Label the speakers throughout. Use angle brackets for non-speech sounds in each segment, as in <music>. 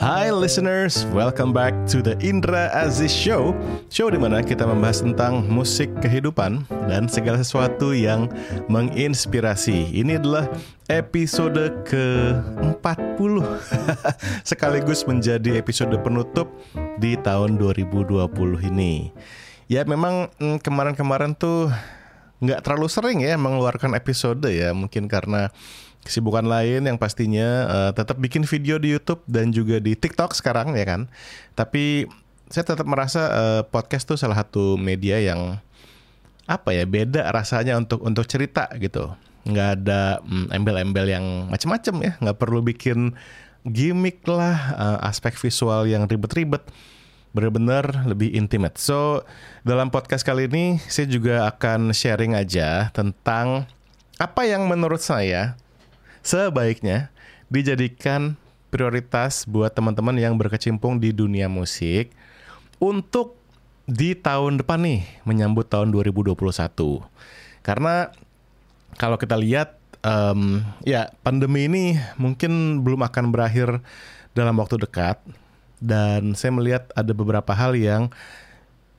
Speaker 1: Hi listeners, welcome back to the Indra Aziz Show. Show di mana kita membahas tentang musik kehidupan dan segala sesuatu yang menginspirasi. Ini adalah episode ke-40. <laughs> Sekaligus menjadi episode penutup di tahun 2020 ini. Ya memang mm, kemarin-kemarin tuh nggak terlalu sering ya mengeluarkan episode ya Mungkin karena kesibukan lain yang pastinya uh, tetap bikin video di YouTube dan juga di TikTok sekarang ya kan. Tapi saya tetap merasa uh, podcast tuh salah satu media yang apa ya beda rasanya untuk untuk cerita gitu. Nggak ada mm, embel-embel yang macem-macem ya, nggak perlu bikin gimmick lah, uh, aspek visual yang ribet-ribet benar-benar lebih intimate. So, dalam podcast kali ini saya juga akan sharing aja tentang apa yang menurut saya sebaiknya dijadikan prioritas buat teman-teman yang berkecimpung di dunia musik untuk di tahun depan nih menyambut tahun 2021. Karena kalau kita lihat um, ya pandemi ini mungkin belum akan berakhir dalam waktu dekat dan saya melihat ada beberapa hal yang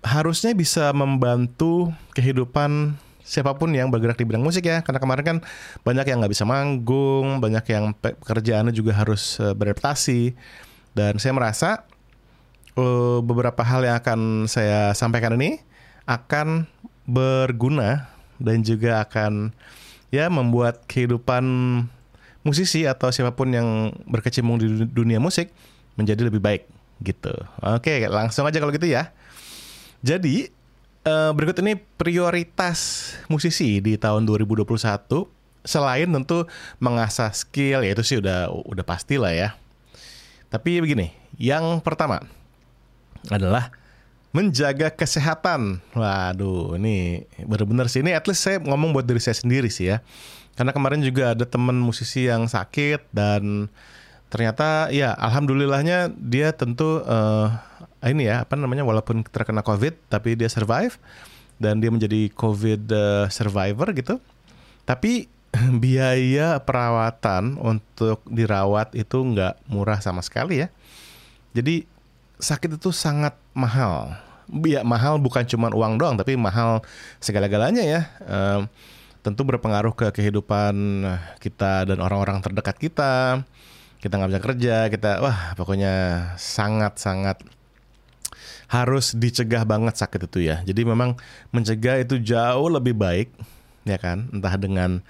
Speaker 1: harusnya bisa membantu kehidupan siapa pun yang bergerak di bidang musik ya. Karena kemarin kan banyak yang nggak bisa manggung banyak yang pekerjaannya juga harus uh, beradaptasi. Dan saya merasa uh, beberapa hal yang akan saya sampaikan ini akan berguna dan juga akan ya membuat kehidupan musisi atau siapa pun yang berkecimpung di dunia musik menjadi lebih baik gitu. Oke, langsung aja kalau gitu ya. Jadi Uh, berikut ini prioritas musisi di tahun 2021 selain tentu mengasah skill ya itu sih udah udah pasti lah ya. Tapi begini, yang pertama adalah menjaga kesehatan. Waduh, ini benar-benar sih ini at least saya ngomong buat diri saya sendiri sih ya. Karena kemarin juga ada teman musisi yang sakit dan ternyata ya alhamdulillahnya dia tentu uh, ini ya apa namanya walaupun terkena covid tapi dia survive. Dan dia menjadi covid uh, survivor gitu. Tapi <laughs> biaya perawatan untuk dirawat itu nggak murah sama sekali ya. Jadi sakit itu sangat mahal. Ya mahal bukan cuma uang doang tapi mahal segala-galanya ya. Uh, tentu berpengaruh ke kehidupan kita dan orang-orang terdekat kita kita nggak bisa kerja kita wah pokoknya sangat sangat harus dicegah banget sakit itu ya. Jadi memang mencegah itu jauh lebih baik ya kan? Entah dengan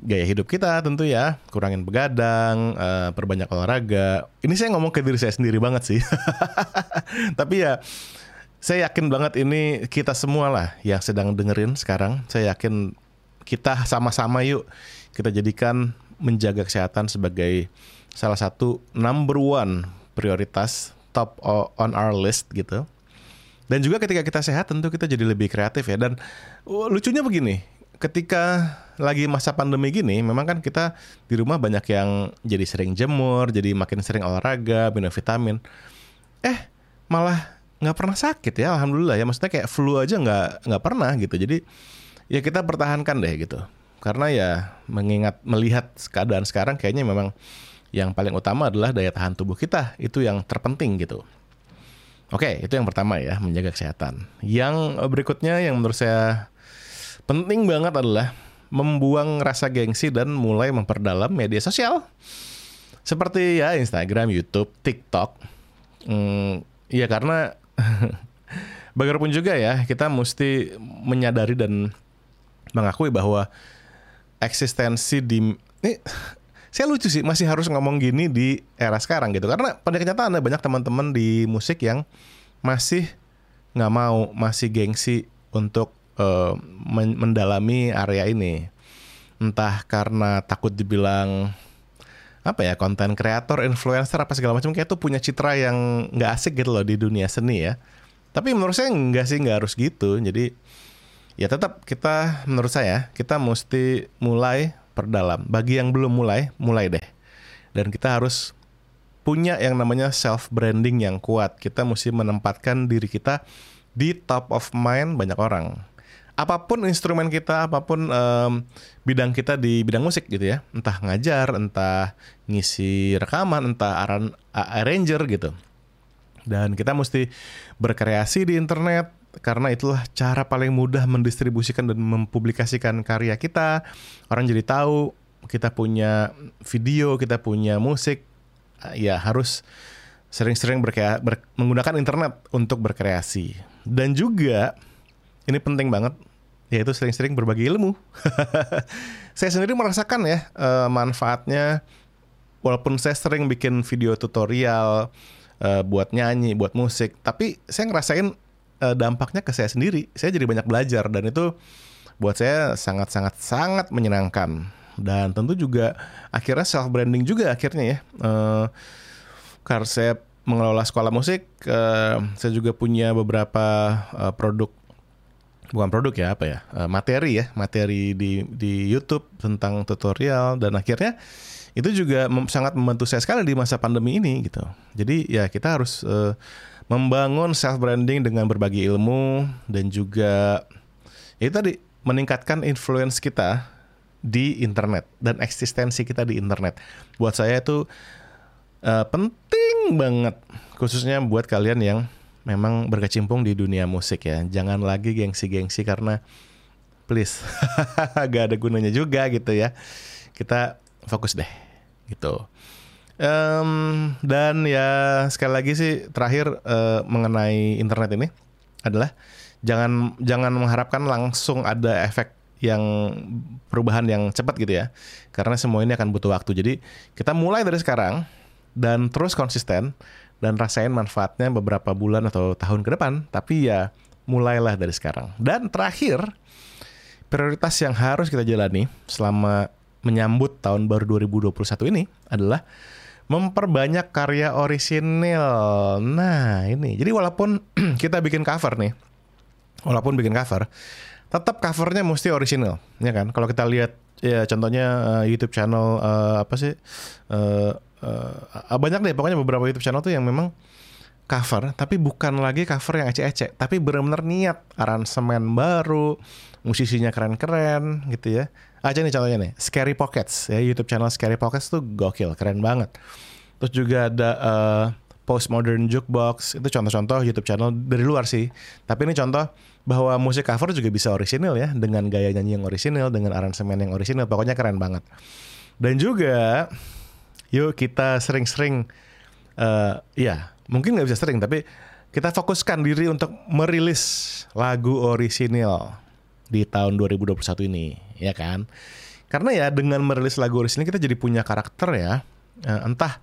Speaker 1: gaya hidup kita tentu ya kurangin begadang uh, perbanyak olahraga. Ini saya ngomong ke diri saya sendiri banget sih. <laughs> Tapi ya saya yakin banget ini kita semua lah yang sedang dengerin sekarang. Saya yakin kita sama-sama yuk kita jadikan menjaga kesehatan sebagai salah satu number one prioritas top on our list gitu. Dan juga ketika kita sehat tentu kita jadi lebih kreatif ya. Dan uh, lucunya begini, ketika lagi masa pandemi gini, memang kan kita di rumah banyak yang jadi sering jemur, jadi makin sering olahraga, minum vitamin. Eh, malah nggak pernah sakit ya, alhamdulillah ya. Maksudnya kayak flu aja nggak nggak pernah gitu. Jadi ya kita pertahankan deh gitu. Karena ya mengingat melihat keadaan sekarang kayaknya memang yang paling utama adalah daya tahan tubuh kita. Itu yang terpenting gitu. Oke, itu yang pertama ya, menjaga kesehatan. Yang berikutnya yang menurut saya penting banget adalah membuang rasa gengsi dan mulai memperdalam media sosial. Seperti ya Instagram, YouTube, TikTok. Hmm, ya karena <laughs> bagaimanapun juga ya, kita mesti menyadari dan mengakui bahwa eksistensi di ini saya lucu sih masih harus ngomong gini di era sekarang gitu. Karena pada kenyataan ada banyak teman-teman di musik yang masih nggak mau masih gengsi untuk uh, men mendalami area ini. Entah karena takut dibilang apa ya konten kreator influencer apa segala macam kayak tuh punya citra yang nggak asik gitu loh di dunia seni ya. Tapi menurut saya nggak sih nggak harus gitu. Jadi ya tetap kita menurut saya kita mesti mulai perdalam. Bagi yang belum mulai, mulai deh. Dan kita harus punya yang namanya self branding yang kuat. Kita mesti menempatkan diri kita di top of mind banyak orang. apa pun instrumen kita, apa pun um, bidang kita di bidang musik gitu ya, entah ngajar, entah ngisi rekaman, entah aran, arranger gitu. Dan kita mesti berkreasi di internet karena itulah cara paling mudah mendistribusikan dan mempublikasikan karya kita. Orang jadi tahu kita punya video, kita punya musik, ya harus sering-sering ber, menggunakan internet untuk berkreasi. Dan juga ini penting banget yaitu sering-sering berbagi ilmu. <laughs> saya sendiri merasakan ya uh, manfaatnya walaupun saya sering bikin video tutorial uh, buat nyanyi, buat musik, tapi saya ngerasain uh, dampaknya ke saya sendiri. Saya jadi banyak belajar dan itu buat saya sangat-sangat sangat menyenangkan. Dan tentu juga akhirnya self branding juga akhirnya ya. Uh, karena saya mengelola sekolah musik, uh, saya juga punya beberapa uh, produk bukan produk ya apa ya uh, materi ya materi di di YouTube tentang tutorial dan akhirnya itu juga mem sangat membantu saya sekali di masa pandemi ini gitu jadi ya kita harus uh, membangun self branding dengan berbagi ilmu dan juga ya itu tadi meningkatkan influence kita di internet dan eksistensi kita di internet buat saya itu uh, penting banget khususnya buat kalian yang memang berkecimpung di dunia musik ya. Jangan lagi gengsi-gengsi karena please <laughs> gak ada gunanya juga gitu ya. Kita fokus deh gitu. Um, dan ya sekali lagi sih terakhir uh, mengenai internet ini adalah jangan jangan mengharapkan langsung ada efek yang perubahan yang cepat gitu ya. Karena semua ini akan butuh waktu. Jadi kita mulai dari sekarang dan terus konsisten dan rasain manfaatnya beberapa bulan atau tahun ke depan. Tapi ya mulailah dari sekarang. Dan terakhir, prioritas yang harus kita jalani selama menyambut tahun baru 2021 ini adalah memperbanyak karya orisinil. Nah, ini. Jadi walaupun <clears throat> kita bikin cover nih, walaupun bikin cover, tetap covernya mesti orisinil, ya kan? Kalau kita lihat ya contohnya uh, YouTube channel uh, apa sih? Uh, uh, banyak deh pokoknya beberapa YouTube channel tuh yang memang cover tapi bukan lagi cover yang ecek-ecek tapi benar-benar niat aransemen baru musisinya keren-keren gitu ya aja nih contohnya nih Scary Pockets. Ya YouTube channel Scary Pockets tuh gokil keren banget. Terus juga ada uh, Postmodern Jukebox. Itu contoh-contoh YouTube channel dari luar sih. Tapi ini contoh bahwa musik cover juga bisa orisinil ya dengan gaya nyanyi yang orisinil dengan aransemen yang orisinil. Pokoknya keren banget. Dan juga yuk kita sering-sering uh, ya mungkin nggak bisa sering tapi kita fokuskan diri untuk merilis lagu orisinil di tahun 2021 ini ya kan? Karena ya dengan merilis lagu orisinil kita jadi punya karakter ya. Uh, entah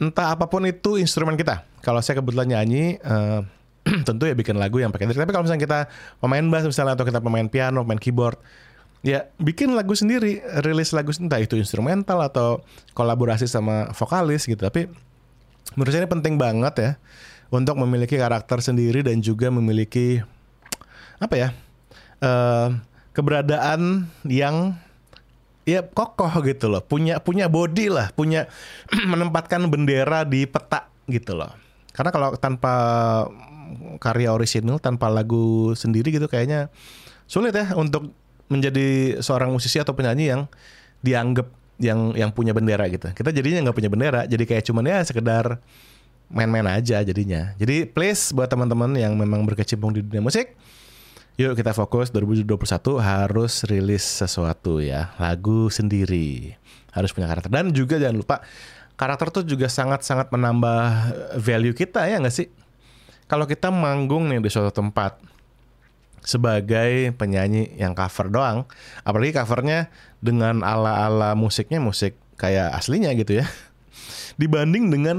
Speaker 1: entah apa pun itu instrumen kita. Kalau saya kebetulan nyanyi uh, <clears throat> tentu ya bikin lagu yang pakai lirik tapi kalau misalnya kita pemain bass misalnya atau kita pemain piano pemain keyboard ya bikin lagu sendiri, rilis lagu entah itu instrumental atau kolaborasi sama vokalis gitu. Tapi menurut saya ini penting banget ya untuk memiliki karakter sendiri dan juga memiliki apa ya uh, keberadaan yang ya kokoh gitu loh, punya punya body lah, punya <clears throat> menempatkan bendera di peta gitu loh. Karena kalau tanpa karya orisinal, tanpa lagu sendiri gitu kayaknya sulit ya untuk menjadi seorang musisi atau penyanyi yang dianggap yang yang punya bendera gitu. Kita jadinya nggak punya bendera, jadi kayak cuman ya sekedar main-main aja jadinya. Jadi please buat teman-teman yang memang berkecimpung di dunia musik, yuk kita fokus 2021 harus rilis sesuatu ya, lagu sendiri. Harus punya karakter dan juga jangan lupa karakter tuh juga sangat-sangat menambah value kita ya nggak sih? Kalau kita manggung nih di suatu tempat, sebagai penyanyi yang cover doang. Apalagi covernya dengan ala-ala musiknya musik kayak aslinya gitu ya. <laughs> Dibanding dengan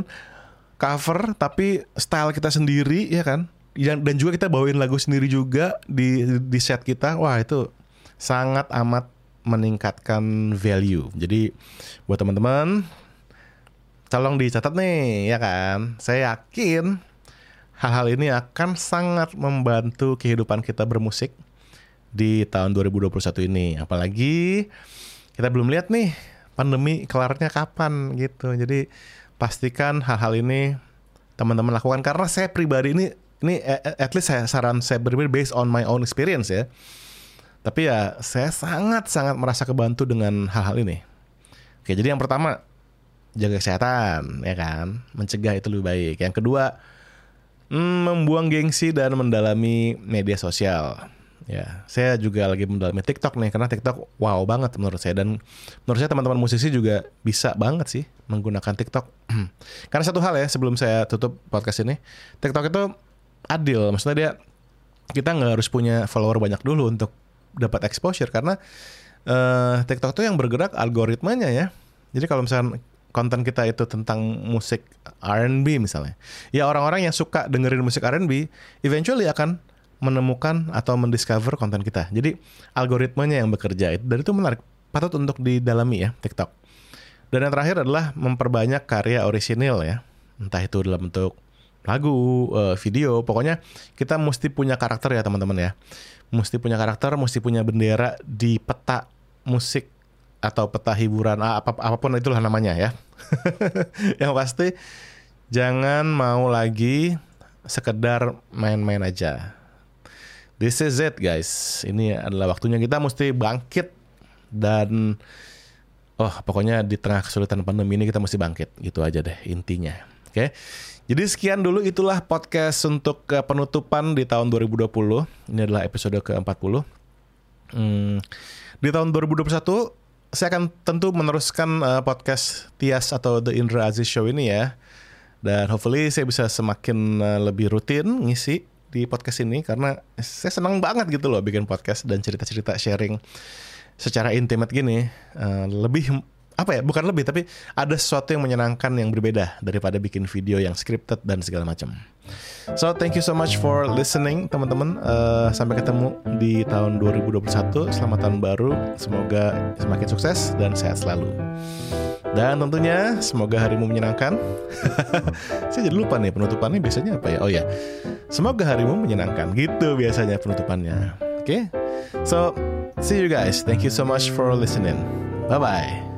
Speaker 1: cover tapi style kita sendiri ya kan. Dan juga kita bawain lagu sendiri juga di di set kita. Wah, itu sangat amat meningkatkan value. Jadi buat teman-teman tolong dicatat nih ya kan. Saya yakin hal-hal ini akan sangat membantu kehidupan kita bermusik di tahun 2021 ini. Apalagi kita belum lihat nih pandemi kelarnya kapan gitu. Jadi pastikan hal-hal ini teman-teman lakukan karena saya pribadi ini ini at least saya saran saya pribadi based on my own experience ya. Tapi ya saya sangat-sangat merasa kebantu dengan hal-hal ini. Oke, jadi yang pertama jaga kesehatan, ya kan? Mencegah itu lebih baik. Yang kedua, mm, membuang gengsi dan mendalami media sosial. Ya, saya juga lagi mendalami TikTok nih karena TikTok wow banget menurut saya dan menurut saya teman-teman musisi juga bisa banget sih menggunakan TikTok. <clears throat> karena satu hal ya sebelum saya tutup podcast ini, TikTok itu adil, maksudnya dia kita nggak harus punya follower banyak dulu untuk dapat exposure karena uh, TikTok itu yang bergerak algoritmanya ya. Jadi kalau misalnya konten kita itu tentang musik R&B misalnya, ya orang-orang yang suka dengerin musik R&B, eventually akan menemukan atau mendiscover konten kita. Jadi algoritmanya yang bekerja itu dari itu menarik, patut untuk didalami ya TikTok. Dan yang terakhir adalah memperbanyak karya orisinil ya, entah itu dalam bentuk lagu, eh, video, pokoknya kita mesti punya karakter ya teman-teman ya. Mesti punya karakter, mesti punya bendera di peta musik atau peta hiburan apa apa pun itulah namanya ya. <laughs> yang pasti jangan mau lagi sekedar main-main aja. This is it guys. Ini adalah waktunya kita mesti bangkit dan oh pokoknya di tengah kesulitan pandemi ini kita mesti bangkit gitu aja deh intinya. Oke. Okay? Jadi sekian dulu itulah podcast untuk penutupan di tahun 2020. Ini adalah episode ke-40. Hmm, di tahun 2021 saya akan tentu meneruskan uh, podcast Tias atau The Indra Aziz Show ini ya. Dan hopefully saya bisa semakin uh, lebih rutin ngisi di podcast ini karena saya senang banget gitu loh bikin podcast dan cerita-cerita sharing secara intimate gini uh, lebih apa ya bukan lebih tapi ada sesuatu yang menyenangkan yang berbeda daripada bikin video yang scripted dan segala macam. So thank you so much for listening teman-teman. Uh, sampai ketemu di tahun 2021. Selamat tahun baru. Semoga semakin sukses dan sehat selalu. Dan tentunya semoga harimu menyenangkan. <laughs> Saya jadi lupa nih penutupannya biasanya apa ya? Oh ya, semoga harimu menyenangkan. Gitu biasanya penutupannya. Oke, okay? so see you guys. Thank you so much for listening. Bye bye.